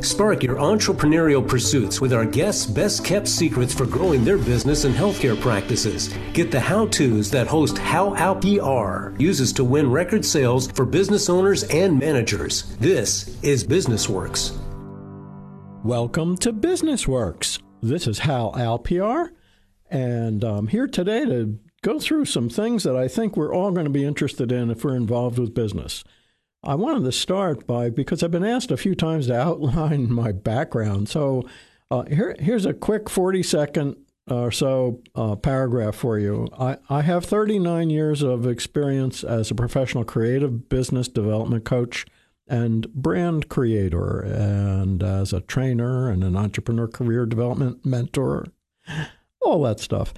Spark your entrepreneurial pursuits with our guests' best kept secrets for growing their business and healthcare practices. Get the how to's that host Hal Al PR uses to win record sales for business owners and managers. This is Business Works. Welcome to Business Works. This is Hal Alpr, and I'm here today to go through some things that I think we're all going to be interested in if we're involved with business. I wanted to start by because I've been asked a few times to outline my background. So uh, here, here's a quick 40 second or so uh, paragraph for you. I, I have 39 years of experience as a professional creative business development coach and brand creator, and as a trainer and an entrepreneur career development mentor, all that stuff.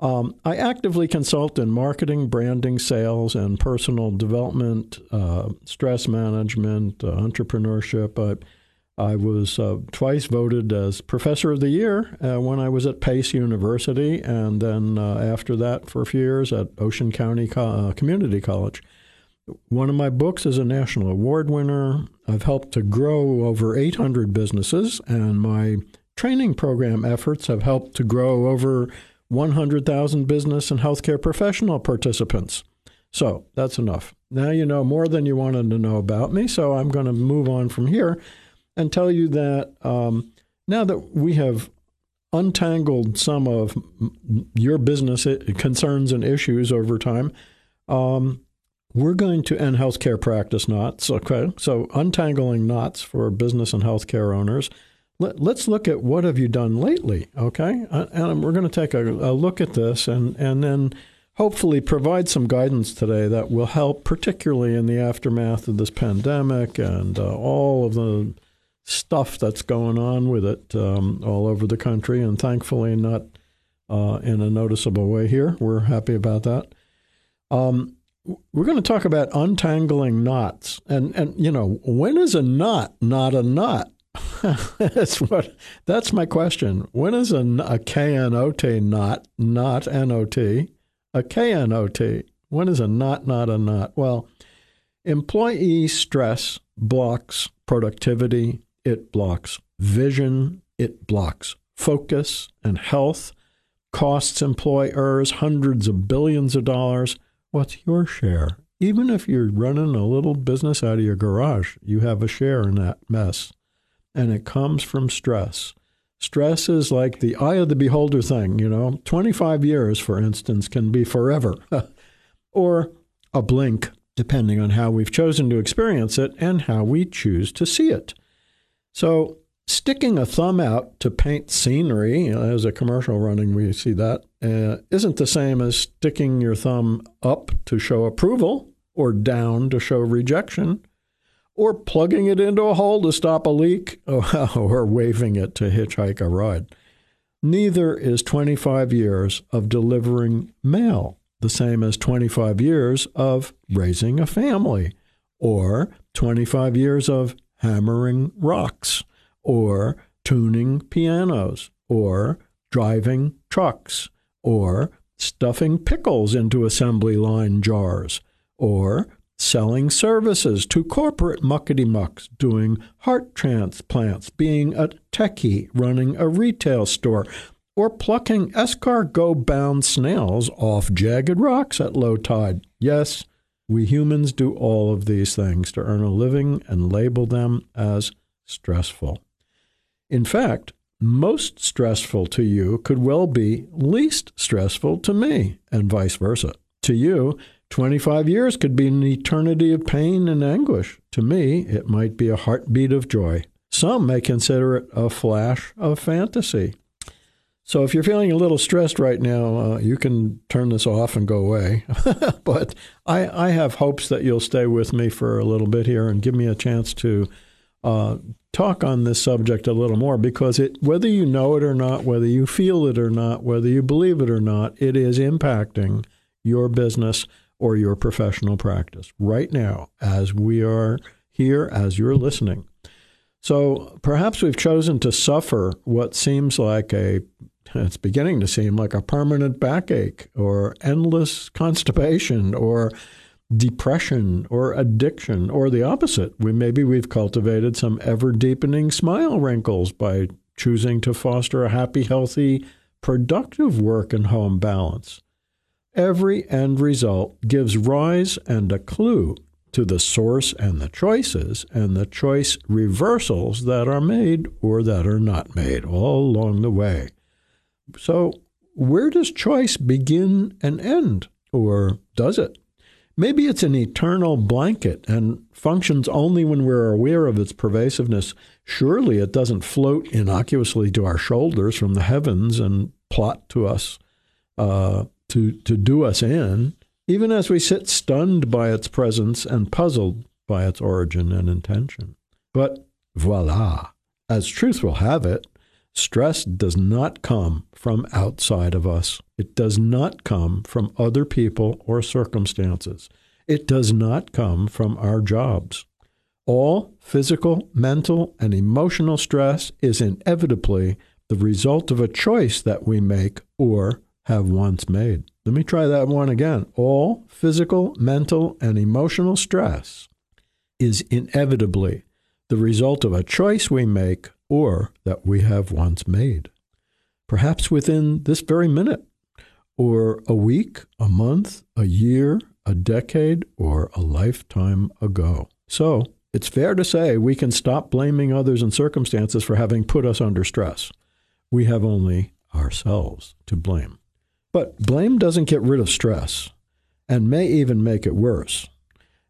Um, I actively consult in marketing, branding, sales, and personal development, uh, stress management, uh, entrepreneurship. I, I was uh, twice voted as Professor of the Year uh, when I was at Pace University, and then uh, after that for a few years at Ocean County Co- uh, Community College. One of my books is a national award winner. I've helped to grow over 800 businesses, and my training program efforts have helped to grow over 100,000 business and healthcare professional participants. So that's enough. Now you know more than you wanted to know about me, so I'm going to move on from here and tell you that um, now that we have untangled some of your business concerns and issues over time, um, we're going to end healthcare practice knots. Okay, so untangling knots for business and healthcare owners let, us look at what have you done lately, okay? Uh, and we're going to take a, a, look at this and, and then hopefully provide some guidance today that will help, particularly in the aftermath of this pandemic and uh, all of the stuff that's going on with it um, all over the country, and thankfully not uh, in a noticeable way here. We're happy about that. Um, we're going to talk about untangling knots, and and you know when is a knot not a knot? that's what. That's my question. When is a, a KNOT not not NOT a KNOT? When is a not not a not? Well, employee stress blocks productivity. It blocks vision. It blocks focus and health. Costs employers hundreds of billions of dollars. What's your share? Even if you're running a little business out of your garage, you have a share in that mess and it comes from stress. Stress is like the eye of the beholder thing, you know. 25 years, for instance, can be forever, or a blink, depending on how we've chosen to experience it and how we choose to see it. So, sticking a thumb out to paint scenery, you know, as a commercial running, we see that, uh, not the same as sticking your thumb up to show approval or down to show rejection or plugging it into a hole to stop a leak, or waving it to hitchhike a ride. Neither is 25 years of delivering mail the same as 25 years of raising a family, or 25 years of hammering rocks, or tuning pianos, or driving trucks, or stuffing pickles into assembly line jars, or selling services to corporate muckety mucks, doing heart transplants, being a techie, running a retail store, or plucking escargot bound snails off jagged rocks at low tide. Yes, we humans do all of these things to earn a living and label them as stressful. In fact, most stressful to you could well be least stressful to me, and vice versa. To you, 25 years could be an eternity of pain and anguish. To me, it might be a heartbeat of joy. Some may consider it a flash of fantasy. So if you're feeling a little stressed right now, uh, you can turn this off and go away. but I, I, have hopes that you'll stay with me for a little bit here and give me a chance to uh, talk on this subject a little more because it, whether you know it or not, whether you feel it or not, whether you believe it or not, it is impacting your business or your professional practice right now as we are here, as you're listening. So perhaps we've chosen to suffer what seems like a, it's beginning to seem like a permanent backache or endless constipation or depression or addiction, or the opposite. We maybe we've cultivated some ever deepening smile wrinkles by choosing to foster a happy, healthy, productive work and home balance. Every end result gives rise and a clue to the source and the choices and the choice reversals that are made or that are not made all along the way. So, where does choice begin and end? Or does it? Maybe it's an eternal blanket and functions only when we're aware of its pervasiveness. Surely it doesn't float innocuously to our shoulders from the heavens and plot to us uh, to, to do us in, even as we sit stunned by its presence and puzzled by its origin and intention. But voila, as truth will have it, stress does not come from outside of us. It does not come from other people or circumstances. It does not come from our jobs. All physical, mental, and emotional stress is inevitably the result of a choice that we make or have once made. Let me try that one again. All physical, mental, and emotional stress is inevitably the result of a choice we make or that we have once made. Perhaps within this very minute, or a week, a month, a year, a decade, or a lifetime ago. So, it's fair to say we can stop blaming others and circumstances for having put us under stress. We have only ourselves to blame. But blame doesn't get rid of stress and may even make it worse.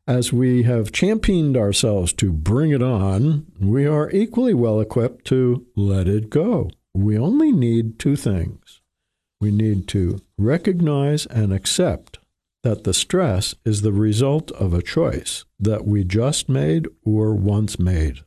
As we have championed ourselves to bring it on, we are equally well equipped to let it go. We only need two things. We need to recognize and accept that the stress is the result of a choice that we just made or once made,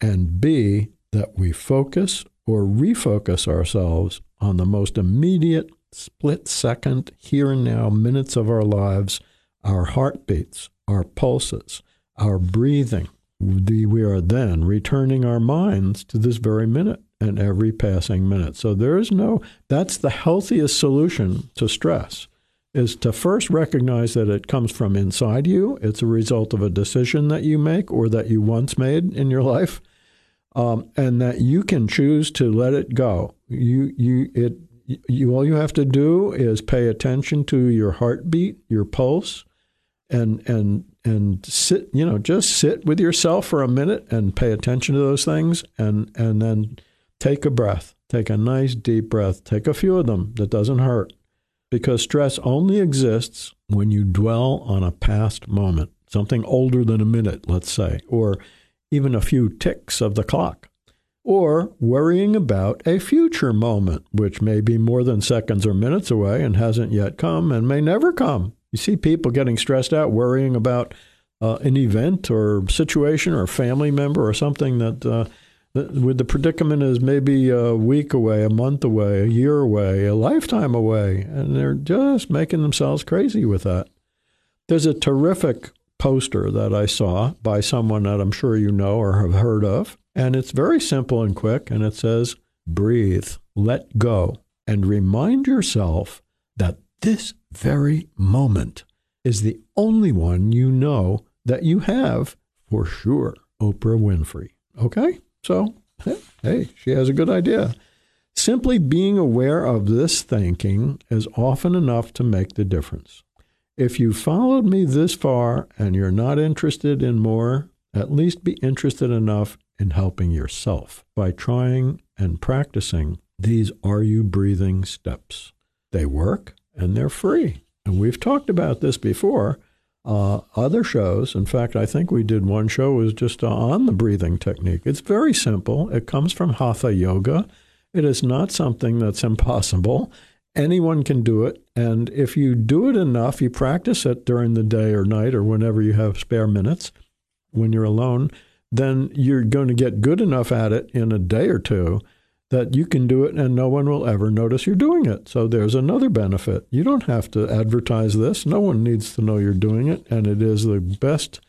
and B, that we focus or refocus ourselves on the most immediate, split second, here and now minutes of our lives, our heartbeats, our pulses, our breathing. We are then returning our minds to this very minute and every passing minute. So there is no, that's the healthiest solution to stress is to first recognize that it comes from inside you. It's a result of a decision that you make or that you once made in your life um, and that you can choose to let it go. You you it you all you have to do is pay attention to your heartbeat, your pulse, and and and sit. You know, just sit with yourself for a minute and pay attention to those things, and and then take a breath. Take a nice deep breath. Take a few of them. That doesn't hurt, because stress only exists when you dwell on a past moment, something older than a minute, let's say, or even a few ticks of the clock, or worrying about a future moment, which may be more than seconds or minutes away and hasn't yet come and may never come. You see people getting stressed out, worrying about uh, an event or situation or a family member or something that, uh, that with the predicament is maybe a week away, a month away, a year away, a lifetime away, and they're just making themselves crazy with that. There's a terrific poster that I saw by someone that I'm sure you know or have heard of. And it's very simple and quick. And it says, breathe, let go, and remind yourself that this very moment is the only one you know that you have for sure. Oprah Winfrey. Okay? So, hey, she has a good idea. Simply being aware of this thinking is often enough to make the difference. If you followed me this far and you're not interested in more, at least be interested enough in helping yourself by trying and practicing these Are You Breathing steps. They work and they're free. And we've talked about this before. Uh, other shows, in fact, I think we did one show was just on the breathing technique. It's very simple. It comes from Hatha Yoga. It is not something that's impossible. Anyone can do it. And if you do it enough, you practice it during the day or night or whenever you have spare minutes when you're alone, then you're going to get good enough at it in a day or two that you can do it and no one will ever notice you're doing it. So there's another benefit. You don't have to advertise this. No one needs to know you're doing it. And it is the best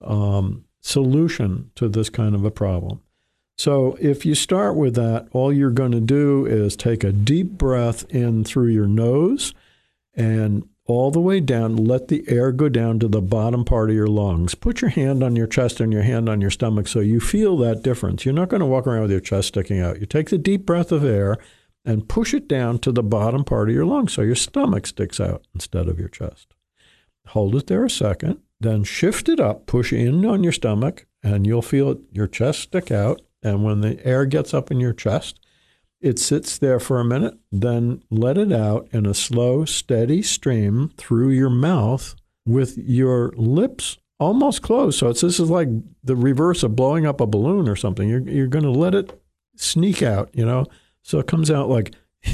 um, solution to this kind of a problem. So if you start with that, all you're going to do is take a deep breath in through your nose and all the way down. Let the air go down to the bottom part of your lungs. Put your hand on your chest and your hand on your stomach so you feel that difference. You're not going to walk around with your chest sticking out. You take the deep breath of air and push it down to the bottom part of your lungs so your stomach sticks out instead of your chest. Hold it there a second, then shift it up, push in on your stomach, and you'll feel your chest stick out. And when the air gets up in your chest, it sits there for a minute, then let it out in a slow, steady stream through your mouth with your lips almost closed. So it's this is like the reverse of blowing up a balloon or something. You're you're going to let it sneak out, you know. So it comes out like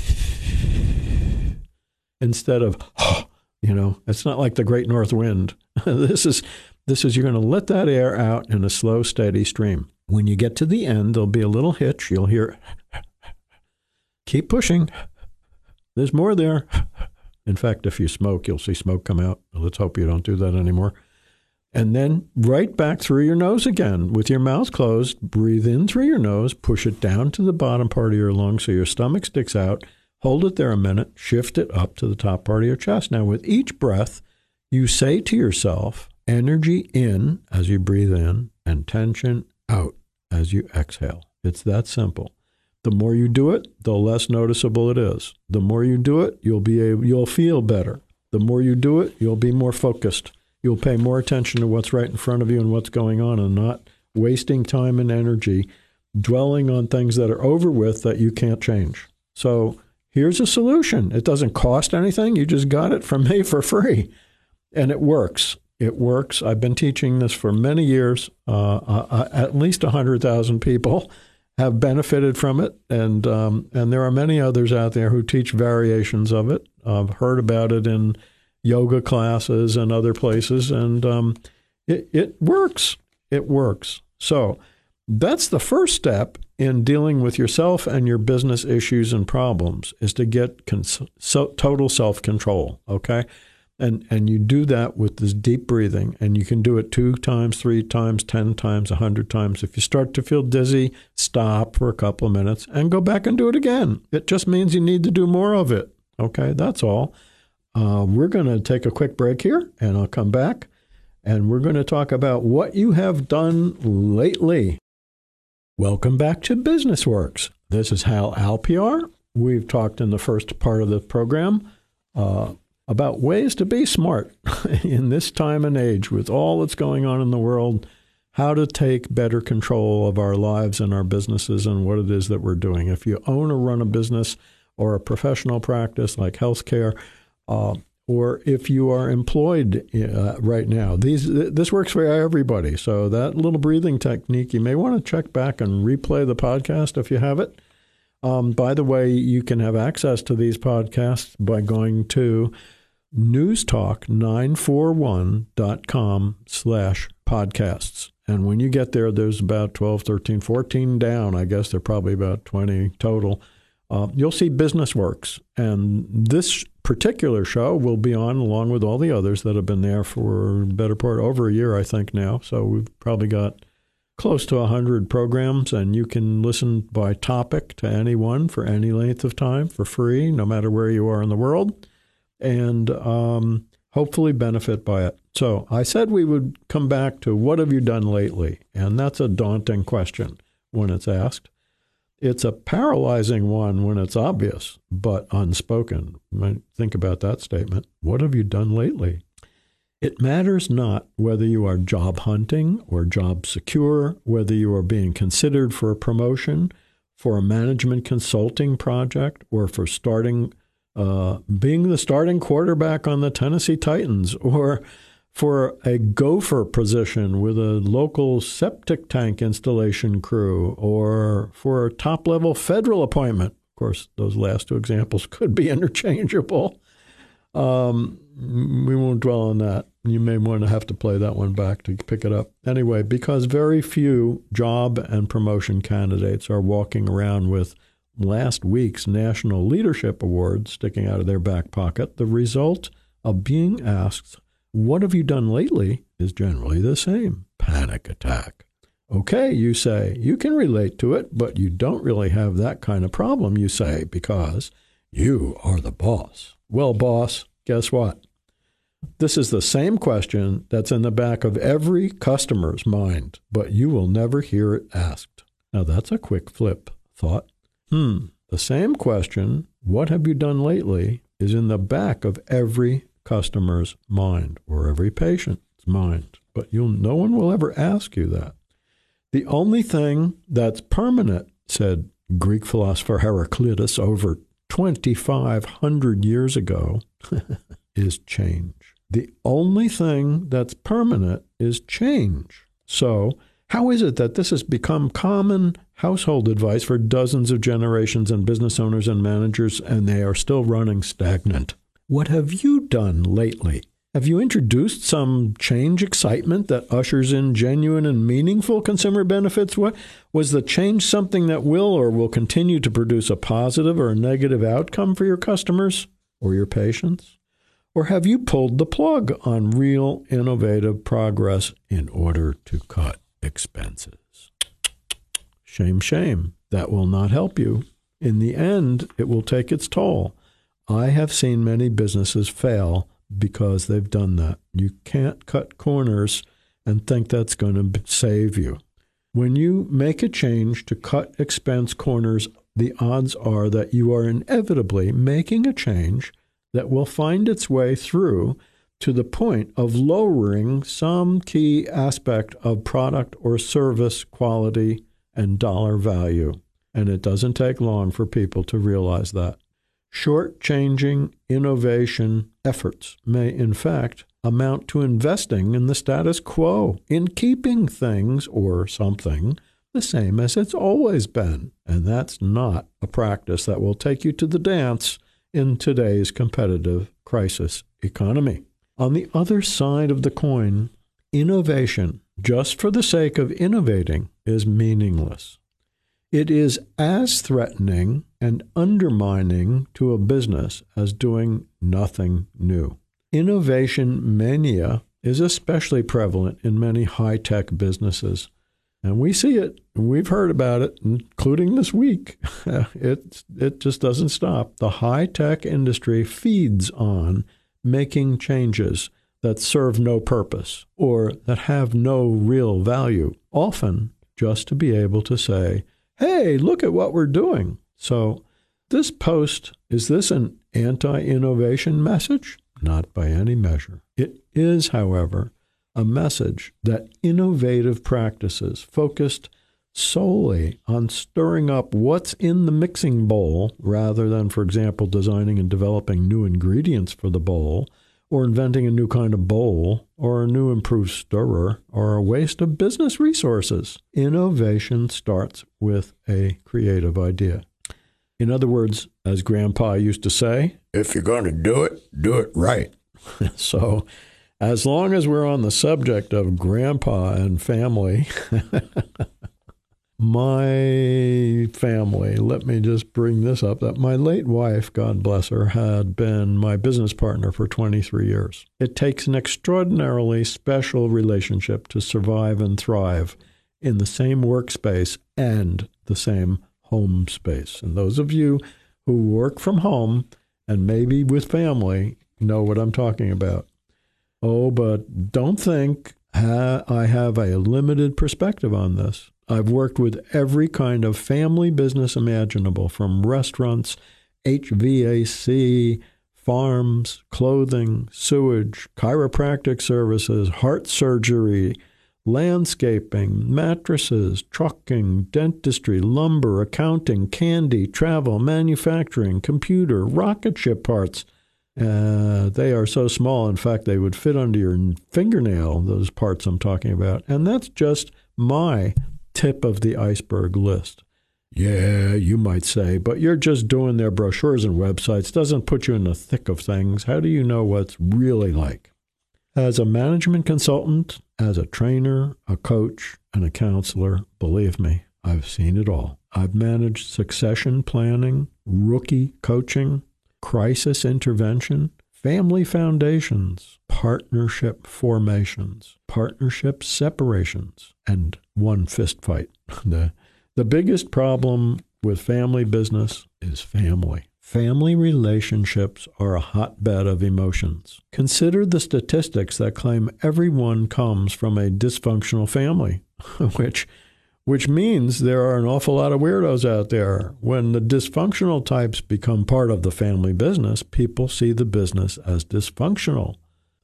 instead of you know. It's not like the Great North Wind. this is this is you're going to let that air out in a slow, steady stream. When you get to the end, there'll be a little hitch. You'll hear Keep pushing. There's more there. In fact, if you smoke, you'll see smoke come out. Let's hope you don't do that anymore. And then right back through your nose again with your mouth closed. Breathe in through your nose, push it down to the bottom part of your lung so your stomach sticks out. Hold it there a minute, shift it up to the top part of your chest. Now, with each breath, you say to yourself, energy in as you breathe in and tension out as you exhale. It's that simple. The more you do it, the less noticeable it is. The more you do it, you'll be able, you'll feel better. The more you do it, you'll be more focused. You'll pay more attention to what's right in front of you and what's going on and not wasting time and energy dwelling on things that are over with that you can't change. So, here's a solution. It doesn't cost anything. You just got it from me for free. And it works. It works. I've been teaching this for many years, uh, uh, uh at least 100,000 people have benefited from it, and um, and there are many others out there who teach variations of it. I've heard about it in yoga classes and other places, and um, it it works. It works. So that's the first step in dealing with yourself and your business issues and problems is to get cons- so, total self control. Okay and and you do that with this deep breathing and you can do it two times three times ten times a hundred times. If you start to feel dizzy stop for a couple of minutes and go back and do it again. It just means you need to do more of it. Okay that's all. Uh, we're going to take a quick break here and i'll come back and we're going to talk about what you have done lately. Welcome back to business works. This is hal alpr we've talked in the first part of the program uh, about ways to be smart in this time and age with all that's going on in the world, how to take better control of our lives and our businesses and what it is that we're doing. If you own or run a business or a professional practice like healthcare, uh, or if you are employed uh, right now, these this works for everybody. So that little breathing technique, you may want to check back and replay the podcast if you have it. Um, by the way, you can have access to these podcasts by going to newstalk941.com slash podcasts. And when you get there, there's about 12, 13, 14 down. I guess there are probably about 20 total. Uh, you'll see Business Works. And this particular show will be on along with all the others that have been there for better part over a year, I think now. So we've probably got close to 100 programs, and you can listen by topic to any one for any length of time for free, no matter where you are in the world and um, hopefully benefit by it. So I said we would come back to what have you done lately? And that's a daunting question when it's asked. It's a paralyzing one when it's obvious, but unspoken. Think about that statement. What have you done lately? It matters not whether you are job hunting or job secure, whether you are being considered for a promotion, for a management consulting project, or for starting uh, being the starting quarterback on the Tennessee Titans or for a gopher position with a local septic tank installation crew or for a top level federal appointment. Of course, those last two examples could be interchangeable. Um, we won't dwell on that. You may want to have to play that one back to pick it up. Anyway, because very few job and promotion candidates are walking around with last week's National Leadership Award sticking out of their back pocket, the result of being asked, What have you done lately? is generally the same panic attack. Okay, you say, you can relate to it, but you don't really have that kind of problem, you say, because you are the boss. Well, boss, guess what? This is the same question that's in the back of every customer's mind, but you will never hear it asked. Now, that's a quick flip thought. Hmm, the same question, what have you done lately, is in the back of every customer's mind or every patient's mind, but you'll, no one will ever ask you that. The only thing that's permanent, said Greek philosopher Heraclitus over 2,500 years ago, is change. The only thing that's permanent is change. So, how is it that this has become common household advice for dozens of generations and business owners and managers, and they are still running stagnant? What have you done lately? Have you introduced some change excitement that ushers in genuine and meaningful consumer benefits? What was the change something that will or will continue to produce a positive or a negative outcome for your customers or your patients? Or have you pulled the plug on real innovative progress in order to cut expenses? Shame, shame. That will not help you. In the end, it will take its toll. I have seen many businesses fail because they've done that. You can't cut corners and think that's going to save you. When you make a change to cut expense corners, the odds are that you are inevitably making a change that will find its way through to the point of lowering some key aspect of product or service quality and dollar value. And it doesn't take long for people to realize that. Short-changing innovation efforts may, in fact, amount to investing in the status quo, in keeping things or something the same as it's always been. And that's not a practice that will take you to the dance in today's competitive crisis economy. On the other side of the coin, innovation, just for the sake of innovating, is meaningless. It is as threatening and undermining to a business as doing nothing new. Innovation mania is especially prevalent in many high tech businesses. And we see it, we've heard about it, including this week. it, it just doesn't stop. The high tech industry feeds on making changes that serve no purpose or that have no real value, often just to be able to say, hey, look at what we're doing. So, this post is this an anti innovation message? Not by any measure. It is, however, a message that innovative practices focused solely on stirring up what's in the mixing bowl rather than, for example, designing and developing new ingredients for the bowl or inventing a new kind of bowl or a new improved stirrer or a waste of business resources. Innovation starts with a creative idea. In other words, as Grandpa used to say, if you're going to do it, do it right. so, as long as we're on the subject of grandpa and family, my family, let me just bring this up that my late wife, God bless her, had been my business partner for 23 years. It takes an extraordinarily special relationship to survive and thrive in the same workspace and the same home space. And those of you who work from home and maybe with family know what I'm talking about. Oh, but don't think I have a limited perspective on this. I've worked with every kind of family business imaginable, from restaurants, HVAC, farms, clothing, sewage, chiropractic services, heart surgery, landscaping, mattresses, trucking, dentistry, lumber, accounting, candy, travel, manufacturing, computer, rocket ship parts, uh, they are so small, in fact, they would fit under your fingernail, those parts I'm talking about. And that's just my tip of the iceberg list. Yeah, you might say, but you're just doing their brochures and websites. Doesn't put you in the thick of things. How do you know what's really like? As a management consultant, as a trainer, a coach, and a counselor, believe me, I've seen it all. I've managed succession planning, rookie coaching, crisis intervention, family foundations, partnership formations, partnership separations, and one fist fight. The, the biggest problem with family business is family. Family relationships are a hotbed of emotions. Consider the statistics that claim everyone comes from a dysfunctional family, which which means there are an awful lot of weirdos out there. When the dysfunctional types become part of the family business, people see the business as dysfunctional.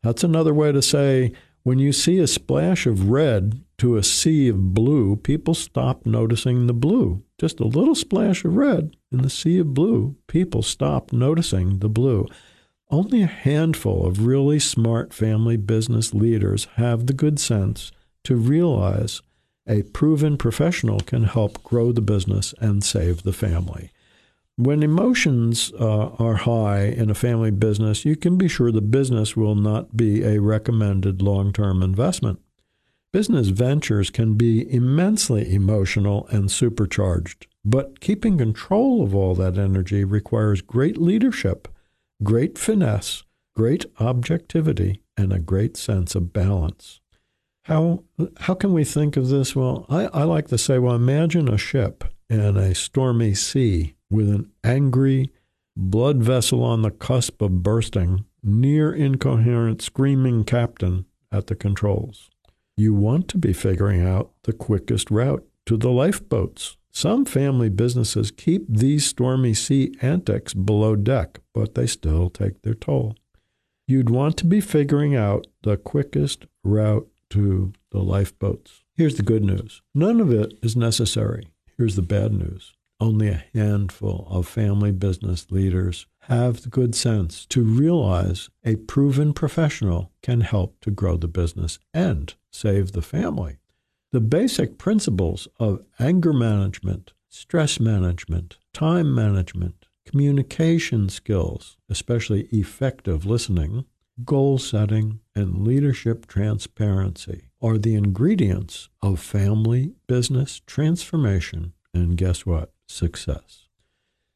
That's another way to say when you see a splash of red to a sea of blue, people stop noticing the blue. Just a little splash of red in the sea of blue, people stop noticing the blue. Only a handful of really smart family business leaders have the good sense to realize a proven professional can help grow the business and save the family. When emotions uh, are high in a family business, you can be sure the business will not be a recommended long term investment. Business ventures can be immensely emotional and supercharged, but keeping control of all that energy requires great leadership, great finesse, great objectivity, and a great sense of balance. How, how can we think of this? Well, I, I like to say, well, imagine a ship in a stormy sea with an angry blood vessel on the cusp of bursting, near incoherent, screaming captain at the controls you want to be figuring out the quickest route to the lifeboats. Some family businesses keep these stormy sea antics below deck, but they still take their toll. You'd want to be figuring out the quickest route to the lifeboats. Here's the good news none of it is necessary. Here's the bad news only a handful of family business leaders have the good sense to realize a proven professional can help to grow the business and save the family. The basic principles of anger management, stress management, time management, communication skills, especially effective listening, goal setting, and leadership transparency are the ingredients of family business transformation. And guess what? Success.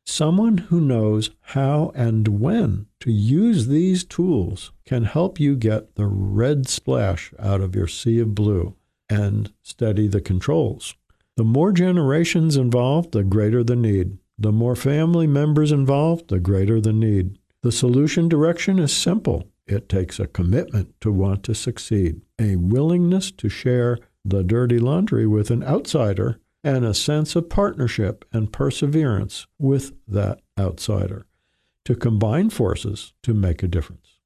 Someone who knows how and when to use these tools can help you get the red splash out of your sea of blue and steady the controls. The more generations involved, the greater the need. The more family members involved, the greater the need. The solution direction is simple. It takes a commitment to want to succeed, a willingness to share the dirty laundry with an outsider, and a sense of partnership and perseverance with that outsider to combine forces to make a difference.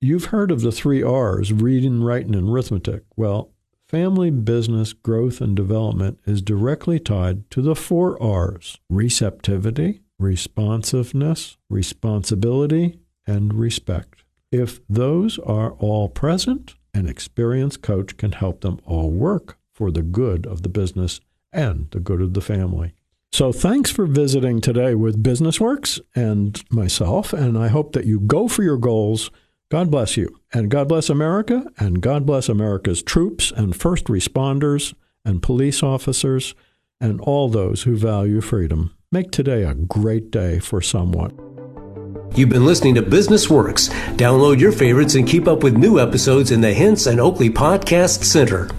You've heard of the three R's reading, writing, and arithmetic. Well, family business growth and development is directly tied to the four R's receptivity, responsiveness, responsibility, and respect. If those are all present, an experienced coach can help them all work for the good of the business and the good of the family. So thanks for visiting today with BusinessWorks and myself, and I hope that you go for your goals. God bless you, and God bless America, and God bless America's troops and first responders and police officers and all those who value freedom. Make today a great day for someone. You've been listening to Business Works. Download your favorites and keep up with new episodes in the Hints and Oakley Podcast Center.